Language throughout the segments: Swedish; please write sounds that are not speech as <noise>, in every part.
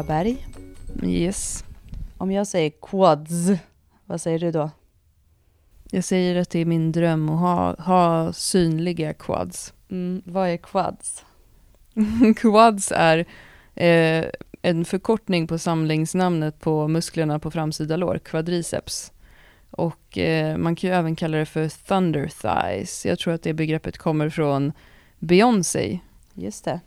Fröberg. Yes. Om jag säger quads, vad säger du då? Jag säger att det är min dröm att ha, ha synliga quads. Mm, vad är quads? <laughs> quads är eh, en förkortning på samlingsnamnet på musklerna på framsida lår, quadriceps. Och eh, man kan ju även kalla det för thunder thighs. Jag tror att det begreppet kommer från Beyoncé. Just det.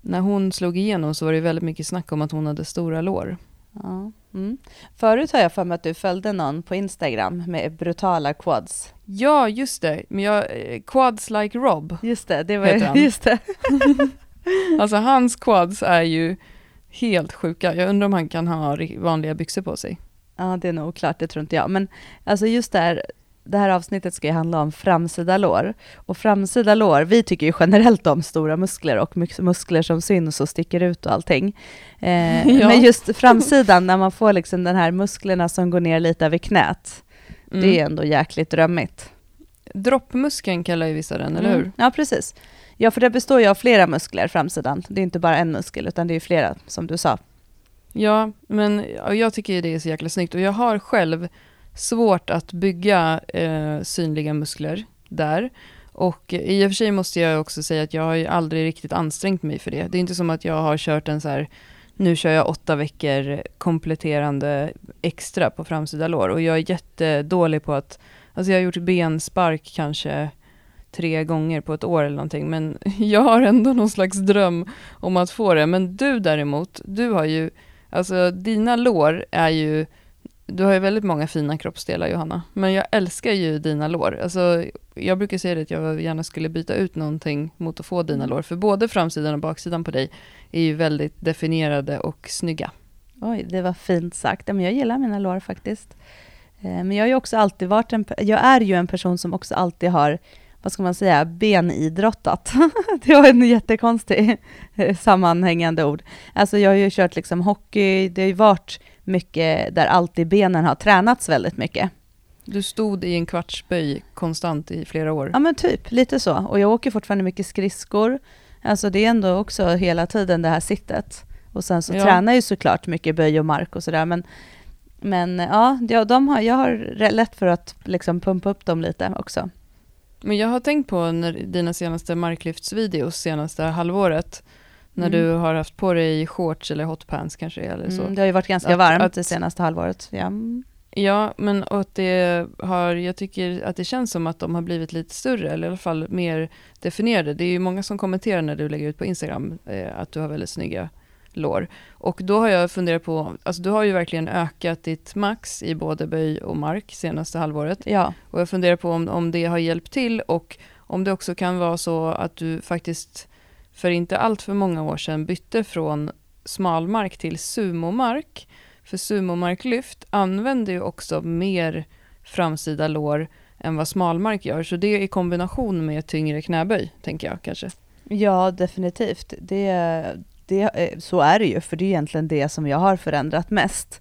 När hon slog igenom så var det väldigt mycket snack om att hon hade stora lår. Ja. Mm. Förut har jag för mig att du följde någon på Instagram med brutala quads. Ja, just det. Men jag, eh, quads like Rob. Just det, det var Heter han. just det. <laughs> Alltså hans quads är ju helt sjuka. Jag undrar om han kan ha vanliga byxor på sig. Ja, det är nog oklart, det tror inte jag. Men alltså just det här, det här avsnittet ska ju handla om framsida lår. Och framsida lår, vi tycker ju generellt om stora muskler och mus- muskler som syns och sticker ut och allting. Eh, <laughs> Ja. Men just framsidan, när man får liksom den här musklerna som går ner lite över knät, Mm. det är ändå jäkligt drömmigt. Droppmuskeln kallar ju vissa den, eller hur? Mm. Ja, precis. Ja, för det består ju av flera muskler, framsidan. Det är inte bara en muskel, utan det är flera, som du sa. Ja, men ja, jag tycker det är så jäkla snyggt. Och jag har själv svårt att bygga eh, synliga muskler där. Och i och för sig måste jag också säga att jag har ju aldrig riktigt ansträngt mig för det. Det är inte som att jag har kört en så här, nu kör jag åtta veckor kompletterande extra på framsida lår. Och jag är jättedålig på att, alltså jag har gjort benspark kanske tre gånger på ett år eller någonting. Men <laughs> jag har ändå någon slags dröm om att få det. Men du däremot, du har ju, alltså dina lår är ju, du har ju väldigt många fina kroppsdelar Johanna. Men jag älskar ju dina lår. Alltså jag brukar säga att jag gärna skulle byta ut någonting mot att få dina lår. För både framsidan och baksidan på dig är ju väldigt definierade och snygga. Oj, det var fint sagt. Men jag gillar mina lår faktiskt. Eh, Men jag har ju också alltid varit en, jag är ju en person som också alltid har, vad ska man säga, benidrottat. <laughs> det var en jättekonstig eh, sammanhängande ord. Alltså jag har ju kört liksom hockey, det har ju varit mycket där alltid benen har tränats väldigt mycket. Du stod i en kvartsböj konstant i flera år. Ja men typ, lite så. Och jag åker fortfarande mycket skridskor. Alltså det är ändå också hela tiden det här sittet. Och sen så Ja. tränar jag ju såklart mycket böj och mark och sådär. Men, men ja, de har, jag har lätt för att liksom pumpa upp dem lite också. Men jag har tänkt på när dina senaste marklyftsvideos senaste halvåret. När Mm. du har haft på dig shorts eller hotpants kanske eller så. Mm, det har ju varit ganska Att- varmt att- det senaste halvåret. Ja. Ja, men och att det har, jag tycker att det känns som att de har blivit lite större, eller i alla fall mer definierade. Det är ju många som kommenterar när du lägger ut på Instagram eh, att du har väldigt snygga lår. Och då har jag funderat på, alltså du har ju verkligen ökat ditt max i både böj och mark senaste halvåret. ja, Och jag funderar på om, om det har hjälpt till och om det också kan vara så att du faktiskt för inte allt för många år sedan bytte från smalmark till sumomark. För sumomarklyft använder ju också mer framsida lår än vad smalmark gör. Så det i kombination med tyngre knäböj, tänker jag kanske. ja definitivt. Det, det, eh, så är det ju, för det är egentligen det som jag har förändrat mest.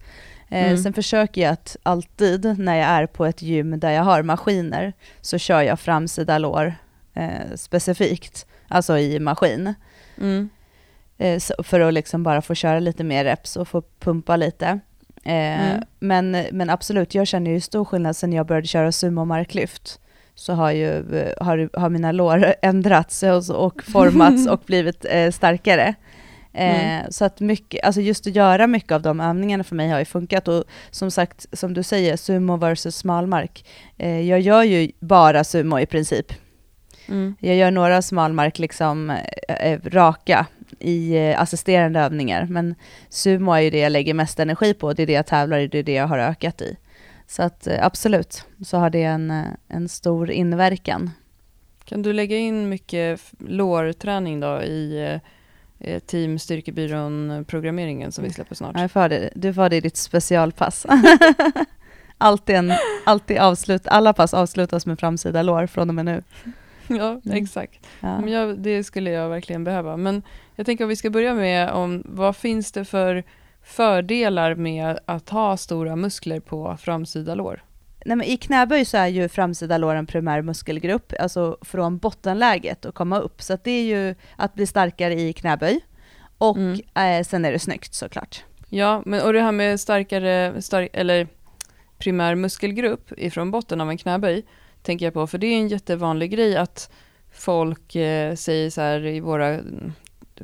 Eh, Mm. Sen försöker jag att alltid när jag är på ett gym där jag har maskiner så kör jag framsida lår eh, specifikt, alltså i maskin. Mm. Eh, för att liksom bara få köra lite mer reps och få pumpa lite. Eh, Mm. men, men absolut, jag känner ju stor skillnad sen jag började köra sumomarklyft. Så har ju eh, har, har mina lår <laughs> ändrats och, och formats <laughs> och blivit eh, starkare. Eh, Mm. Så att mycket, alltså just att göra mycket av de övningarna för mig har ju funkat. Och som sagt, som du säger, sumo versus smalmark. Eh, jag gör ju bara sumo i princip. Mm. Jag gör några smalmark liksom eh, eh, raka i eh, assisterande övningar, men sumo är ju det jag lägger mest energi på, det är det jag tävlar i, det är det jag har ökat i. Så att absolut, så har det en, en stor inverkan. Kan du lägga in mycket lårträning då i Team Styrkebyrån-programmeringen som vi släpper snart? Ja, jag får det, du får det i ditt specialpass. <laughs> alltid, en, alltid avslut, alla pass avslutas med framsida lår från och med nu. Ja, Mm. exakt. Ja. Men jag, det skulle jag verkligen behöva. Men jag tänker om vi ska börja med om vad finns det för fördelar med att ha stora muskler på framsida lår? Nej, men I knäböj så är ju framsida lår en primär muskelgrupp, alltså från bottenläget och komma upp. Så det är ju att bli starkare i knäböj. Och Mm. eh, sen är det snyggt såklart. Ja, men och det här med starkare, stark, eller primär muskelgrupp ifrån botten av en knäböj, tänker jag på, för det är en jättevanlig grej att folk eh, säger så här i våra mm,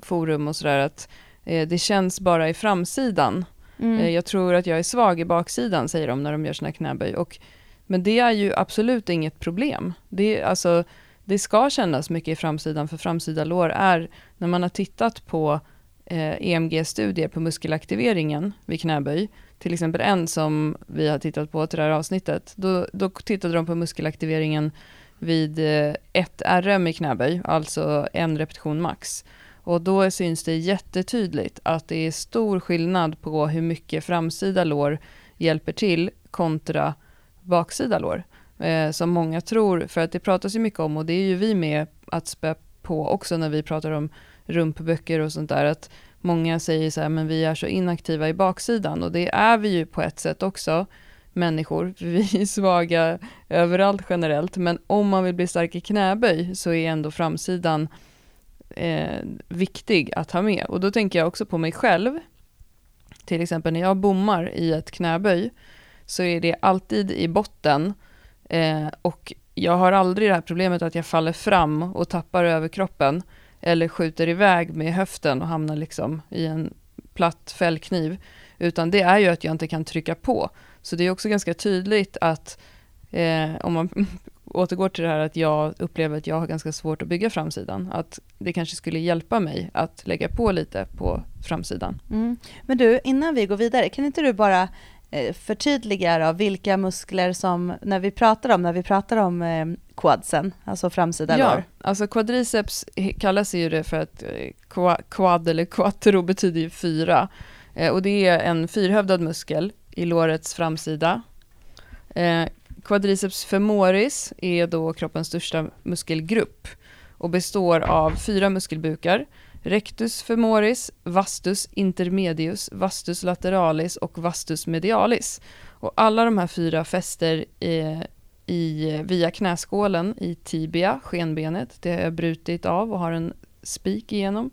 forum och sådär att eh, det känns bara i framsidan. Mm. Eh, jag tror att jag är svag i baksidan, säger de när de gör sina knäböj. Och, men det är ju absolut inget problem. Det, alltså, det ska kännas mycket i framsidan, för framsida lår är, när man har tittat på eh, EMG-studier på muskelaktiveringen vid knäböj, till exempel en som vi har tittat på till det här avsnittet, då, då tittade de på muskelaktiveringen vid eh, ett RM i knäböj, alltså en repetition max. Och då syns det jättetydligt att det är stor skillnad på hur mycket framsida lår hjälper till kontra baksida lår. Eh, som många tror, för att det pratas ju mycket om, och det är ju vi med att spä på också när vi pratar om rumpböcker och sånt där, att många säger så här, men vi är så inaktiva i baksidan, och det är vi ju på ett sätt också, människor, för <laughs> vi är svaga överallt generellt, men om man vill bli stark i knäböj så är ändå framsidan eh, viktig att ha med. Och då tänker jag också på mig själv. Till exempel när jag bommar i ett knäböj så är det alltid i botten eh, och jag har aldrig det här problemet att jag faller fram och tappar över kroppen eller skjuter iväg med höften och hamnar liksom i en platt fällkniv. Utan det är ju att jag inte kan trycka på. Så det är också ganska tydligt att eh, om man återgår till det här att jag upplever att jag har ganska svårt att bygga framsidan, att det kanske skulle hjälpa mig att lägga på lite på framsidan. Mm. Men du, innan vi går vidare, kan inte du bara eh, förtydliga då, vilka muskler som, när vi pratar om, när vi pratar om eh, quadsen, alltså framsida Ja, lår? alltså quadriceps kallas ju det för att eh, qua- quad eller quattro betyder ju fyra. Eh, och det är en fyrhövdad muskel i lårets framsida. Eh, quadriceps femoris är då kroppens största muskelgrupp och består av fyra muskelbukar. Rectus femoris, vastus intermedius, vastus lateralis och vastus medialis. Och alla de här fyra fäster i, i, via knäskålen i tibia, skenbenet. Det har jag brutit av och har en spik igenom.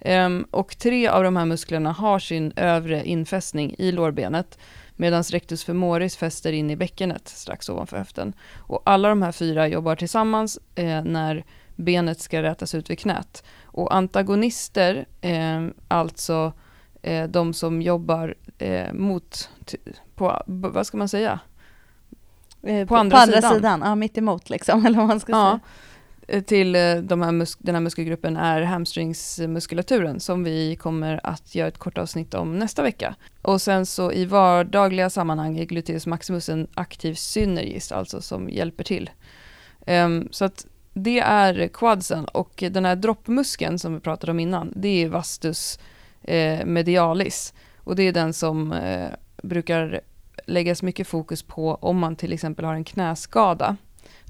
Ehm, och tre av de här musklerna har sin övre infästning i lårbenet medan rectus femoris fäster in i bäckenet strax ovanför höften. Och alla de här fyra jobbar tillsammans eh, när benet ska rätas ut vid knät. Och antagonister, eh, alltså eh, de som jobbar eh, mot, på, vad ska man säga? Eh, på andra sidan. sidan, ja mitt emot liksom, <laughs> eller vad man ska Ja, säga. Eh, till eh, de här mus- den här muskelgruppen är hamstringsmuskulaturen som vi kommer att göra ett kort avsnitt om nästa vecka. Och sen så i vardagliga sammanhang är gluteus maximus en aktiv synergist, alltså som hjälper till. Um, så att det är quadsen och den här droppmuskeln som vi pratade om innan, det är vastus eh, medialis. Och det är den som eh, brukar läggas mycket fokus på om man till exempel har en knäskada.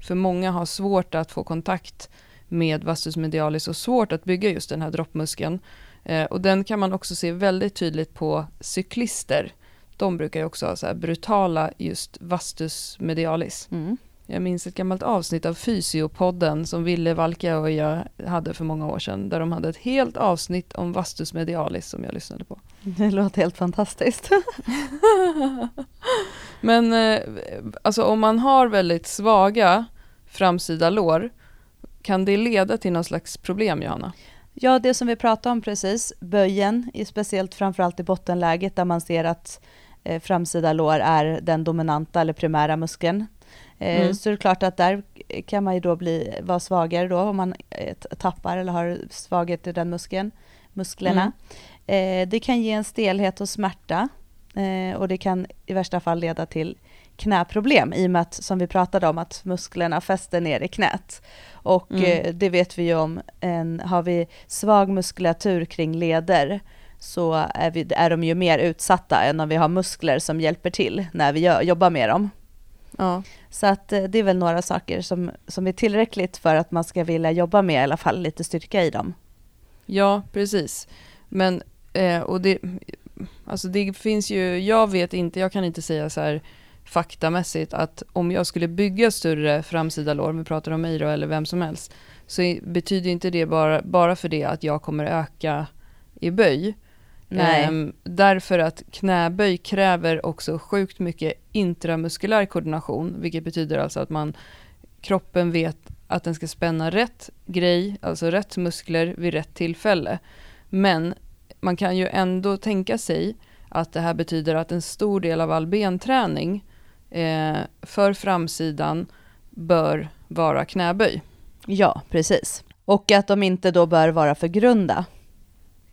För många har svårt att få kontakt med vastus medialis och svårt att bygga just den här droppmuskeln. Eh, och den kan man också se väldigt tydligt på cyklister. De brukar ju också ha så här brutala just vastus medialis. Mm. Jag minns ett gammalt avsnitt av Fysiopodden som Ville Valka och jag hade för många år sedan, där de hade ett helt avsnitt om vastus medialis som jag lyssnade på. <laughs> Det låter helt fantastiskt. <laughs> Men eh, alltså om man har väldigt svaga framsida lår, kan det leda till någon slags problem, Johanna? Ja, det som vi pratade om precis, böjen, speciellt framförallt i bottenläget där man ser att eh, framsida lår är den dominanta eller primära muskeln. Eh, Mm. Så det är klart att där kan man ju då bli, vara svagare då om man eh, tappar eller har svaghet i den muskeln, musklerna. Eh, det kan ge en stelhet och smärta och det kan i värsta fall leda till knäproblem i och med att, som vi pratade om, att musklerna fäster ner i knät. Och Mm. det vet vi ju om, en, har vi svag muskulatur kring leder så är, vi, är de ju mer utsatta än om vi har muskler som hjälper till när vi gör, jobbar med dem. Ja. Så att eh, det är väl några saker som, som är tillräckligt för att man ska vilja jobba med i alla fall lite styrka i dem. Ja, precis. Men, eh, och det, alltså det finns ju, jag vet inte, jag kan inte säga så här faktamässigt att om jag skulle bygga större framsida lår, om vi pratar om mig då, eller vem som helst, så betyder inte det bara, bara för det att jag kommer öka i böj. Ehm, därför att knäböj kräver också sjukt mycket intramuskulär koordination, vilket betyder alltså att man, kroppen vet att den ska spänna rätt grej, alltså rätt muskler vid rätt tillfälle. Men man kan ju ändå tänka sig att det här betyder att en stor del av all benträning eh, för framsidan bör vara knäböj. Ja, precis. Och att de inte då bör vara för grunda.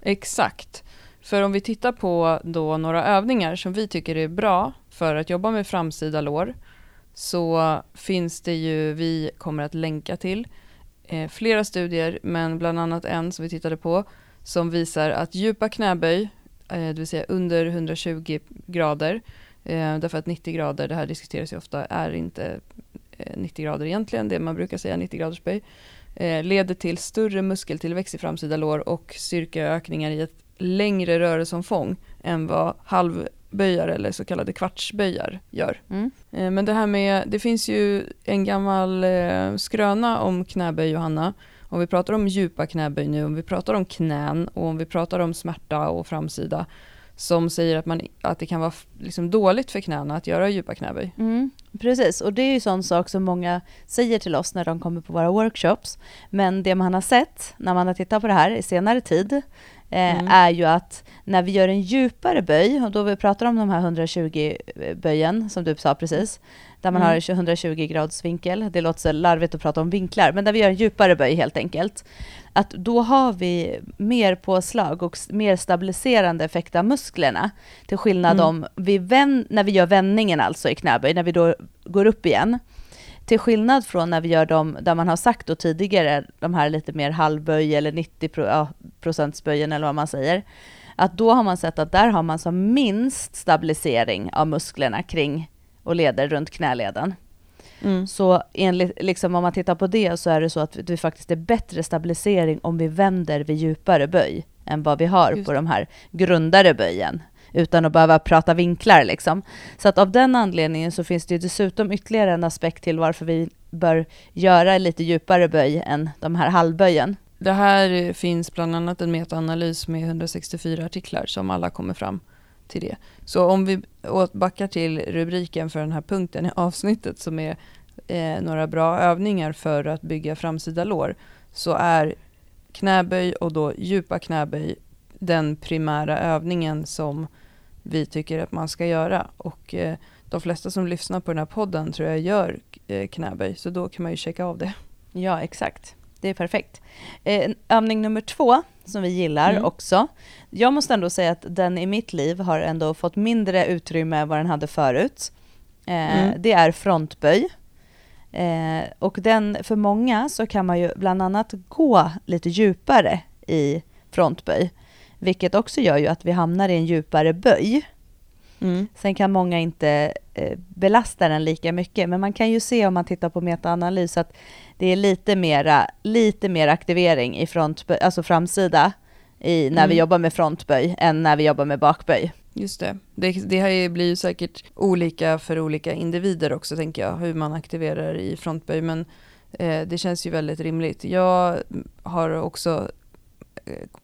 Exakt. För om vi tittar på då några övningar som vi tycker är bra för att jobba med framsida lår så finns det ju, vi kommer att länka till eh, flera studier, men bland annat en som vi tittade på som visar att djupa knäböj, eh, det vill säga under 120 grader, eh, därför att 90 grader, det här diskuteras ju ofta, är inte eh, 90 grader egentligen, det man brukar säga 90 graders böj, eh, leder till större muskeltillväxt i framsida lår och styrkeökningar i ett längre rörelseomfång än vad halvböjar eller så kallade kvartsböjar gör. Mm. Eh, Men det här med, det finns ju en gammal eh, skröna om knäböj Johanna. Om vi pratar om djupa knäböj nu, om vi pratar om knän och om vi pratar om smärta och framsida som säger att, man, att det kan vara liksom dåligt för knäna att göra djupa knäböj. Mm, precis, och det är ju sån sak som många säger till oss när de kommer på våra workshops. Men det man har sett när man har tittat på det här i senare tid Mm. är ju att när vi gör en djupare böj, och då vi pratar om de här 120 böjen som du sa precis, där man Mm. har 120 grads vinkel, det låter så larvigt att prata om vinklar, men där vi gör en djupare böj helt enkelt, att då har vi mer påslag och mer stabiliserande effekt av musklerna. Till skillnad Mm. om vi vänd, när vi gör vändningen alltså i knäböj, när vi då går upp igen. Till skillnad från när vi gör dem, där man har sagt då tidigare, de här lite mer halvböj eller 90 pro, ja, procentsböjen eller vad man säger. Att då har man sett att där har man som minst stabilisering av musklerna kring och leder runt knäleden. Mm. Så enligt, liksom om man tittar på det så är det så att det faktiskt är bättre stabilisering om vi vänder vid djupare böj än vad vi har Just på de här grundare böjen utan att behöva prata vinklar liksom. Så att av den anledningen så finns det ju dessutom ytterligare en aspekt till varför vi bör göra lite djupare böj än de här halvböjen. Det här finns bland annat en metaanalys med 164 artiklar som alla kommer fram till det. Så om vi backar till rubriken för den här punkten i avsnittet som är eh, några bra övningar för att bygga framsida lår så är knäböj och då djupa knäböj den primära övningen som vi tycker att man ska göra. Och eh, de flesta som lyssnar på den här podden tror jag gör eh, knäböj så då kan man ju checka av det. Ja, exakt. Det är perfekt. Eh, övning nummer två, som vi gillar Mm. också. Jag måste ändå säga att den i mitt liv har ändå fått mindre utrymme än vad den hade förut. Eh, Mm. Det är frontböj. Eh, och den, för många så kan man ju bland annat gå lite djupare i frontböj. Vilket också gör ju att vi hamnar i en djupare böj. Mm. Sen kan många inte eh, belasta den lika mycket, men man kan ju se om man tittar på metaanalys att det är lite mera, lite mer aktivering i frontböj, alltså framsida i, när vi Mm. jobbar med frontböj än när vi jobbar med bakböj. Just det. Det, det här är- blir ju säkert olika för olika individer också, tänker jag, hur man aktiverar i frontböj, men eh, det känns ju väldigt rimligt. Jag har också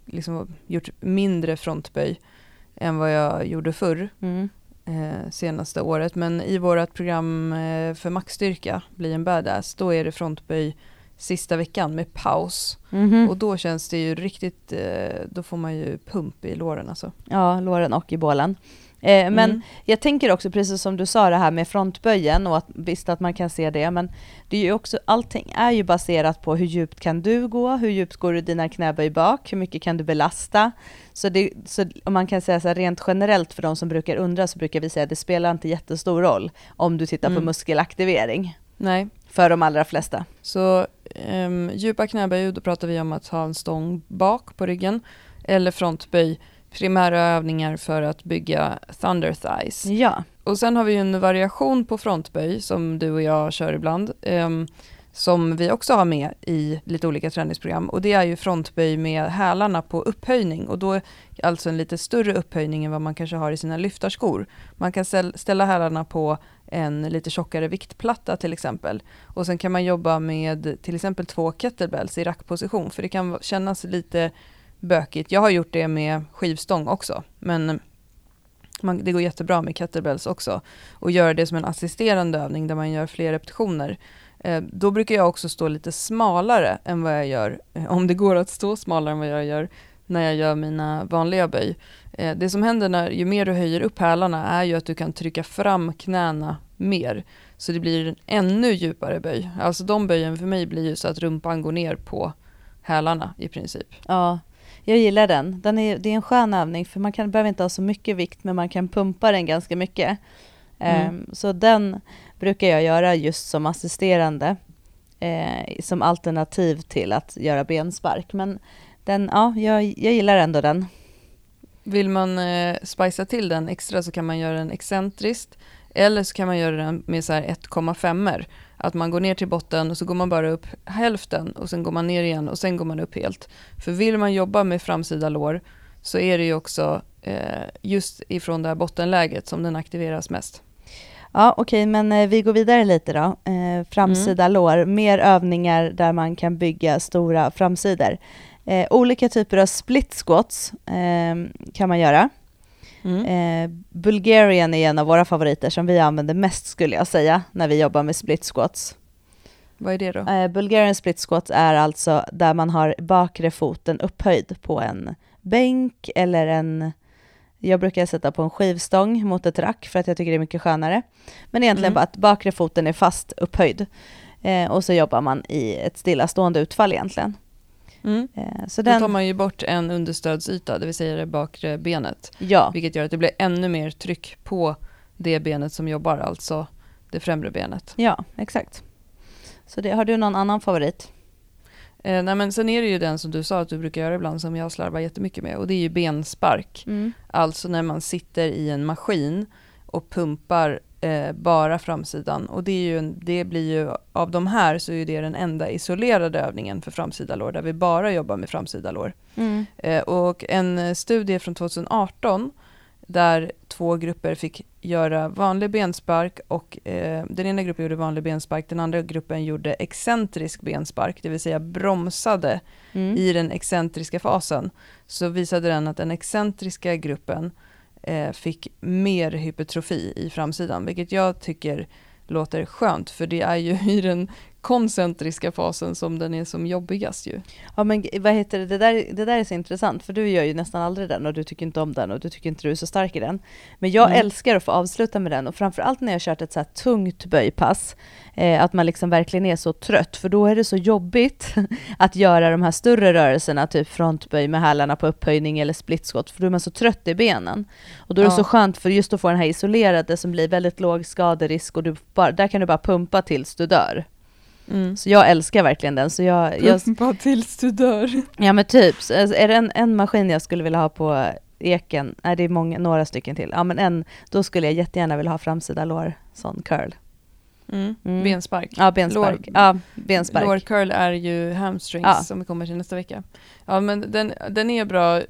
liksom gjort mindre frontböj än vad jag gjorde förr, Mm. eh, senaste året, men i vårt program eh, för maxstyrka, Bli en badass, då är det frontböj sista veckan med paus. Mhm. Och då känns det ju riktigt, eh, då får man ju pump i låren alltså. Ja, låren och i bålen. Eh, men Mm. jag tänker också, precis som du sa det här med frontböjen och att visst att man kan se det, men det är ju också, allting är ju baserat på hur djupt kan du gå, hur djupt går du dina knäböj bak, hur mycket kan du belasta? Så, det, så om man kan säga så här rent generellt för de som brukar undra så brukar vi säga att det spelar inte jättestor roll om du tittar på Mm. muskelaktivering Nej, för de allra flesta. Så um, djupa knäböj, då pratar vi om att ha en stång bak på ryggen. Eller frontböj, primära övningar för att bygga thunder thighs. Ja, Och sen har vi ju en variation på frontböj som du och jag kör ibland. ehm, som vi också har med i lite olika träningsprogram. Och det är ju frontböj med hälarna på upphöjning. Och då alltså en lite större upphöjning än vad man kanske har i sina lyftarskor. Man kan ställ- ställa hälarna på en lite tjockare viktplatta till exempel. Och sen kan man jobba med till exempel två kettlebells i rackposition. För det kan kännas lite bökigt. Jag har gjort det med skivstång också, men man, det går jättebra med kettlebells också. Och göra det som en assisterande övning där man gör fler repetitioner. Eh, då brukar jag också stå lite smalare än vad jag gör, eh, om det går att stå smalare än vad jag gör när jag gör mina vanliga böj. Eh, det som händer när, ju mer du höjer upp hälarna är ju att du kan trycka fram knäna mer. Så det blir en ännu djupare böj. Alltså de böjen för mig blir ju så att rumpan går ner på hälarna i princip. Ja, jag gillar den. den är, det är en skön övning för man kan, behöver inte ha så mycket vikt men man kan pumpa den ganska mycket. Mm. Um, så den brukar jag göra just som assisterande eh, som alternativ till att göra benspark. Men den, ja, jag, jag gillar ändå den. Vill man eh, spicea till den extra så kan man göra den excentriskt eller så kan man göra den med 1,5 att man går ner till botten och så går man bara upp hälften och sen går man ner igen och sen går man upp helt. För vill man jobba med framsida lår så är det ju också eh, just ifrån det här bottenläget som den aktiveras mest. Ja, okej, okay, men eh, vi går vidare lite då. Eh, framsida mm. lår, mer övningar där man kan bygga stora framsidor. Eh, olika typer av split squats eh, kan man göra. Mm. Eh, Bulgarian är en av våra favoriter som vi använder mest skulle jag säga när vi jobbar med split squats. Vad är det då? Eh, Bulgarian split squats är alltså där man har bakre foten upphöjd på en bänk eller en jag brukar sätta på en skivstång mot ett rack för att jag tycker det är mycket skönare. Men egentligen mm. bara att bakre foten är fast upphöjd. Eh, och så jobbar man i ett stillastående utfall egentligen. Mm. Eh, så den... Då tar man ju bort en understödsyta, det vill säga det bakre benet. Ja. Vilket gör att det blir ännu mer tryck på det benet som jobbar, alltså det främre benet. Ja, exakt. Så det, har du någon annan favorit? Eh, nej men sen är det ju den som du sa att du brukar göra ibland som jag slarvar jättemycket med och det är ju benspark. Mm. Alltså när man sitter i en maskin och pumpar eh, bara framsidan. Och det, är ju det blir ju, av de här så är det den enda isolerade övningen för framsida lår, där vi bara jobbar med framsida lår. Mm. Eh, och en studie från 2018 där två grupper fick göra vanlig benspark och eh, den ena gruppen gjorde vanlig benspark, den andra gruppen gjorde excentrisk benspark, det vill säga bromsade mm. i den excentriska fasen. Så visade den att den excentriska gruppen Eh, fick mer hypertrofi i framsidan, vilket jag tycker låter skönt, för det är ju <laughs> i den koncentriska fasen som den är som jobbigast ju. Ja men vad heter det, det där, det där är så intressant för du gör ju nästan aldrig den och du tycker inte om den och du tycker inte du är så stark i den. Men jag mm. älskar att få avsluta med den och framförallt när jag kört ett så här tungt böjpass, eh, att man liksom verkligen är så trött för då är det så jobbigt <laughs> att göra de här större rörelserna, typ frontböj med hälarna på upphöjning eller splitskott, för då är man så trött i benen. Och då är det så skönt för just att få den här isolerade som blir väldigt låg skaderisk och du bara, där kan du bara pumpa tills du dör. Mm. Så jag älskar verkligen den. Så jag, jag, Pumpa tills du dör. Ja men typ, så är det en, en maskin jag skulle vilja ha på eken, nej det är många, några stycken till, ja men en, då skulle jag jättegärna vilja ha framsida lår, sån curl. Mm. Mm. Benspark. Ja, benspark. Lår, ja, benspark. Lårcurl är ju hamstrings ja. som vi kommer till nästa vecka. Ja men den, den är bra,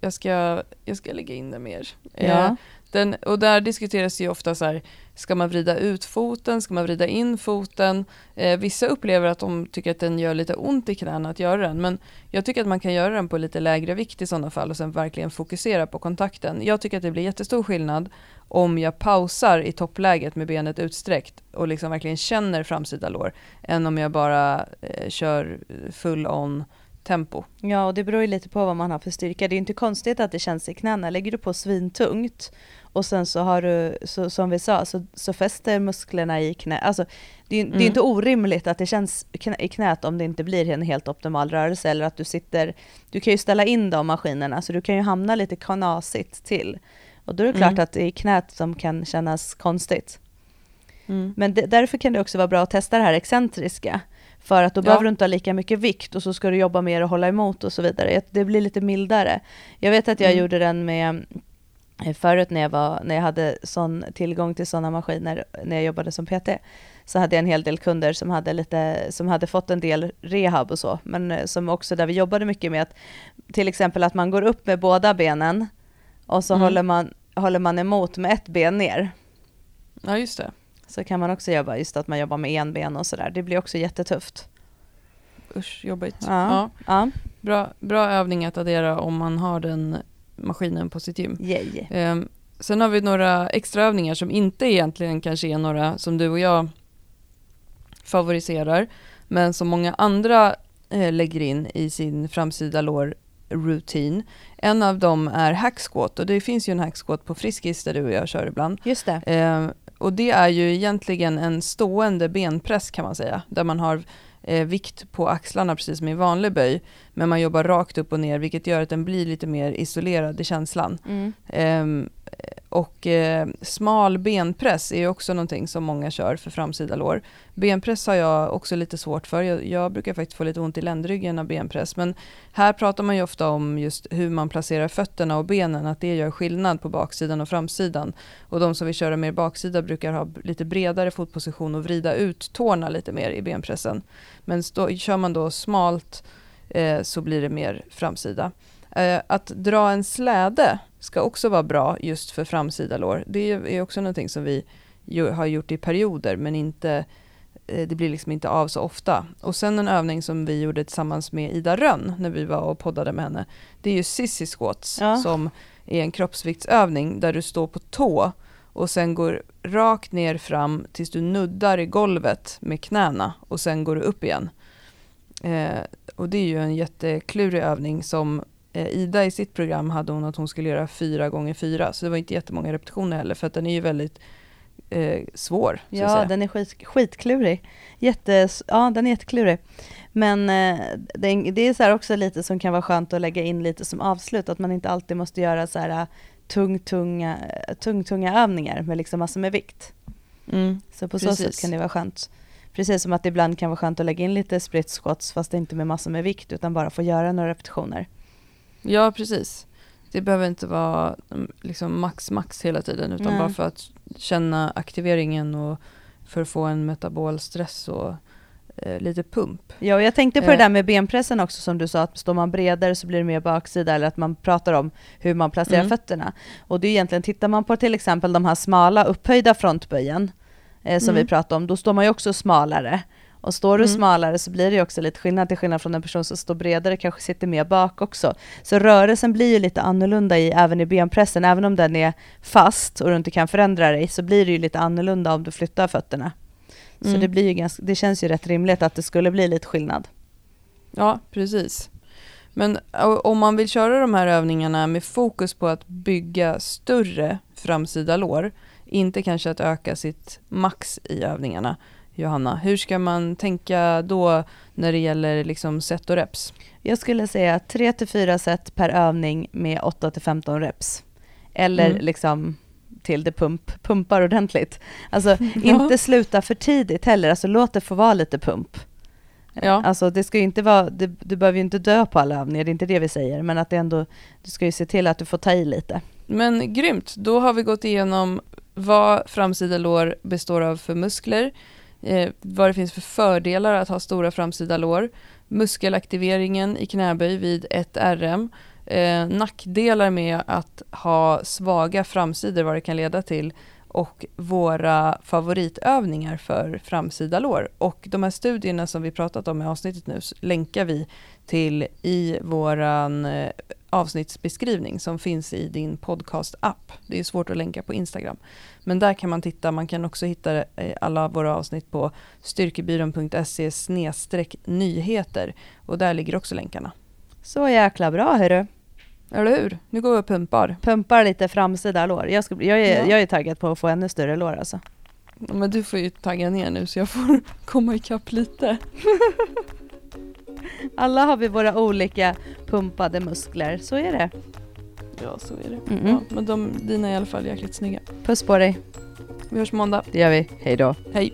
jag ska, jag ska lägga in det mer. Ja. Eh, den, och där diskuteras ju ofta så här, ska man vrida ut foten, ska man vrida in foten? Eh, vissa upplever att de tycker att den gör lite ont i knäna att göra den, men jag tycker att man kan göra den på lite lägre vikt i sådana fall och sen verkligen fokusera på kontakten. Jag tycker att det blir jättestor skillnad om jag pausar i toppläget med benet utsträckt och liksom verkligen känner framsida lår, än om jag bara eh, kör full on tempo. Ja, och det beror ju lite på vad man har för styrka. Det är inte konstigt att det känns i knäna. Lägger du på svintungt och sen så har du, så, som vi sa, så, så fäster musklerna i knät. Alltså, det, är, mm. det är mm. inte orimligt att det känns i knät om det inte blir en helt optimal rörelse eller att du sitter, du kan ju ställa in de maskinerna så du kan ju hamna lite knasigt till. Och då är det klart mm. att det är knät som kan kännas konstigt. Mm. Men det, därför kan det också vara bra att testa det här excentriska. För att då ja. behöver du inte ha lika mycket vikt och så ska du jobba mer och hålla emot och så vidare. Det blir lite mildare. Jag vet att jag mm. gjorde den med förut när jag, var, när jag hade sån tillgång till sådana maskiner när jag jobbade som PT så hade jag en hel del kunder som hade, lite, som hade fått en del rehab och så, men eh, som också där vi jobbade mycket med att till exempel att man går upp med båda benen och så mm. håller, man, håller man emot med ett ben ner. Ja, just det. Så kan man också jobba, just att man jobbar med en ben och sådär. Det blir också jättetufft. Usch, jobbigt. Ja, ja. Bra, bra övning att addera om man har den maskinen på sitt gym. Yay. Ehm, sen har vi några extra övningar som inte egentligen kanske är några som du och jag favoriserar, men som många andra eh, lägger in i sin framsida lår rutin. En av dem är hacksquat och det finns ju en hacksquat på Friskis där du och jag kör ibland. Just det. Eh, och det är ju egentligen en stående benpress kan man säga, där man har eh, vikt på axlarna precis som i vanlig böj, men man jobbar rakt upp och ner vilket gör att den blir lite mer isolerad i känslan. Mm. Ehm, och eh, smal benpress är också någonting som många kör för framsida lår. Benpress har jag också lite svårt för. Jag, jag, brukar faktiskt få lite ont i ländryggen av benpress. Men här pratar man ju ofta om just hur man placerar fötterna och benen, att det gör skillnad på baksidan och framsidan. Och de som vill köra mer baksida brukar ha lite bredare fotposition och vrida ut tårna lite mer i benpressen. Men stå, kör man då smalt eh, så blir det mer framsida. Eh, att dra en släde ska också vara bra just för framsida lår. Det är också någonting som vi ju, har gjort i perioder men inte eh, det blir liksom inte av så ofta. Och sen en övning som vi gjorde tillsammans med Ida Rönn när vi var och poddade med henne. Det är ju sissy squats Ja. som är en kroppsviktsövning där du står på tå och sen går rakt ner fram tills du nuddar i golvet med knäna och sen går du upp igen. Eh, och det är ju en jätteklurig övning som eh, Ida i sitt program hade hon att hon skulle göra fyra gånger fyra så det var inte jättemånga repetitioner heller för att den är ju väldigt eh, svår. Så Ja, den är skit, skitklurig. Jättes, ja, den är jätteklurig. Men eh, det, är- det är så också lite som kan vara skönt att lägga in lite som avslut, att man inte alltid måste göra så här eh, tung, tunga, eh, tung, tunga övningar med liksom massor med vikt. Mm. Så på så Precis. sätt kan det vara skönt. Precis som att det ibland kan vara skönt att lägga in lite split squats fast inte med massor med vikt utan bara få göra några repetitioner. Ja, precis. Det behöver inte vara mm, liksom max, max hela tiden utan Nej. bara för att känna aktiveringen och för att få en metabol stress och eh, lite pump. Ja, och jag tänkte på Eh. det där med benpressen också som du sa, att står man bredare så blir det mer baksida eller att man pratar om hur man placerar Mm. fötterna. Och det är egentligen, tittar man på till exempel de här smala upphöjda frontböjen eh, som Mm. vi pratade om, då står man ju också smalare. Och står du Mm. smalare så blir det ju också lite skillnad till skillnad från en person som står bredare kanske sitter mer bak också. Så rörelsen blir ju lite annorlunda i, även i benpressen, även om den är fast och du inte kan förändra dig så blir det ju lite annorlunda om du flyttar fötterna. Så Mm. det, blir ju ganska, det känns ju rätt rimligt att det skulle bli lite skillnad. Ja, precis. Men om man vill köra de här övningarna med fokus på att bygga större framsida lår, inte kanske att öka sitt max i övningarna, Johanna, hur ska man tänka då när det gäller liksom set och reps? Jag skulle säga 3-4 set per övning med 8-15 reps. Eller Mm. liksom till det pump, pumpar ordentligt. Alltså <laughs> inte sluta för tidigt heller, alltså låt det få vara lite pump. Ja. Alltså det ska inte vara, det, du behöver ju inte dö på alla övningar, det är inte det vi säger, men att det ändå, du ska ju se till att du får ta i lite. Men grymt, då har vi gått igenom vad framsida lår består av för muskler, eh, vad det finns för fördelar att ha stora framsida lår, muskelaktiveringen i knäböj vid 1 RM, eh, nackdelar med att ha svaga framsidor, vad det kan leda till och våra favoritövningar för framsida lår. Och de här studierna som vi pratat om i avsnittet nu länkar vi till i våran eh, avsnittsbeskrivning som finns i din podcast-app. Det är svårt att länka på Instagram. Men där kan man titta, man kan också hitta eh, alla våra avsnitt på styrkebyrån.se nyheter och där ligger också länkarna. Så jäkla bra hörru. Eller hur? Nu går vi och pumpar. Pumpar lite framsida lår. Jag, ska, jag, är, Ja. jag är taggad på att få ännu större lår alltså. Men du får ju tagga ner nu så jag får <laughs> komma ikapp lite. <laughs> Alla har vi våra olika pumpade muskler, så är det. Ja, så är det. Mm-mm. Ja, men de, dina är i alla fall jäkligt snygga. Puss på dig. Vi hörs måndag. Det gör vi. Hej då. Hej!